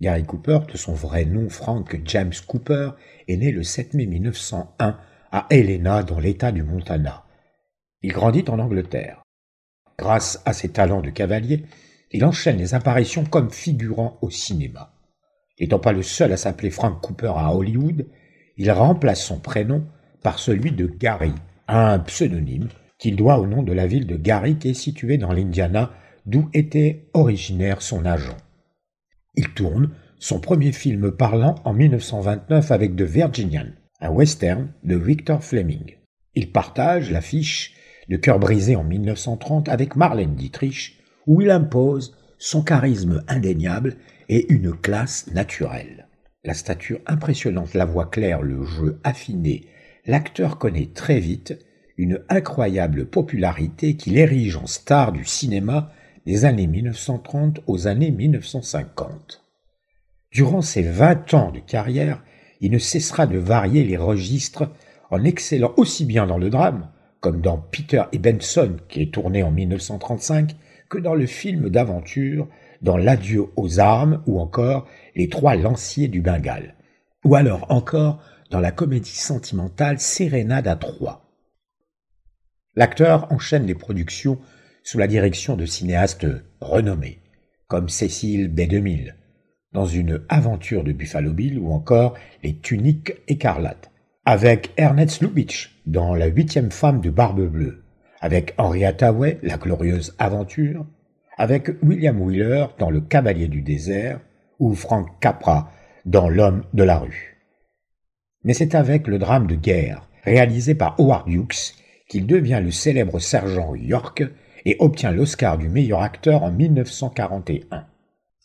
Gary Cooper, de son vrai nom Frank James Cooper, est né le 7 mai 1901 à Helena dans l'État du Montana. Il grandit en Angleterre. Grâce à ses talents de cavalier, il enchaîne les apparitions comme figurant au cinéma. N'étant pas le seul à s'appeler Frank Cooper à Hollywood, il remplace son prénom par celui de Gary, un pseudonyme qu'il doit au nom de la ville de Gary qui est située dans l'Indiana, d'où était originaire son agent. Il tourne son premier film parlant en 1929 avec The Virginian, un western de Victor Fleming. Il partage l'affiche de Cœur brisé en 1930 avec Marlène Dietrich, où il impose son charisme indéniable et une classe naturelle. La stature impressionnante, la voix claire, le jeu affiné, l'acteur connaît très vite une incroyable popularité qui l'érige en star du cinéma des années 1930 aux années 1950. Durant ses vingt ans de carrière, il ne cessera de varier les registres en excellant aussi bien dans le drame, comme dans Peter et Benson qui est tourné en 1935, que dans le film d'aventure, dans L'adieu aux armes ou encore Les trois lanciers du Bengale, ou alors encore dans la comédie sentimentale Sérénade à Troyes. L'acteur enchaîne les productions sous la direction de cinéastes renommés, comme Cécile B2000, dans une aventure de Buffalo Bill ou encore Les Tuniques écarlates, avec Ernest Lubitsch dans La huitième femme de Barbe Bleue, avec Henry Hathaway, La glorieuse aventure, avec William Wheeler dans Le Cavalier du désert ou Frank Capra dans L'homme de la rue. Mais c'est avec le drame de guerre, réalisé par Howard Hughes, qu'il devient le célèbre sergent York et obtient l'Oscar du meilleur acteur en 1941.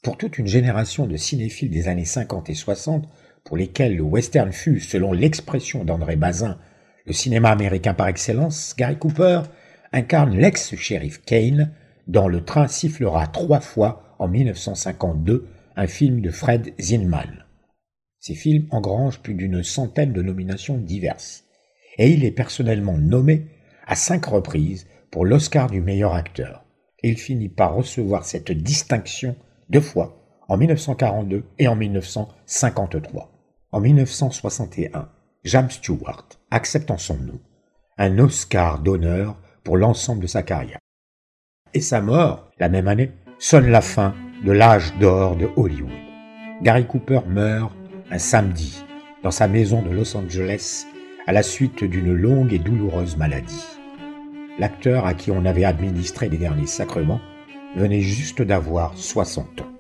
Pour toute une génération de cinéphiles des années 50 et 60, pour lesquels le western fut, selon l'expression d'André Bazin, le cinéma américain par excellence, Gary Cooper incarne l'ex-shérif Kane dans Le train sifflera trois fois en 1952, un film de Fred Zinman. Ces films engrangent plus d'une centaine de nominations diverses, et il est personnellement nommé à cinq reprises pour l'Oscar du meilleur acteur. Il finit par recevoir cette distinction deux fois, en 1942 et en 1953. En 1961, James Stewart accepte en son nom un Oscar d'honneur pour l'ensemble de sa carrière. Et sa mort, la même année, sonne la fin de l'âge d'or de Hollywood. Gary Cooper meurt un samedi dans sa maison de Los Angeles à la suite d'une longue et douloureuse maladie. L'acteur à qui on avait administré les derniers sacrements venait juste d'avoir 60 ans.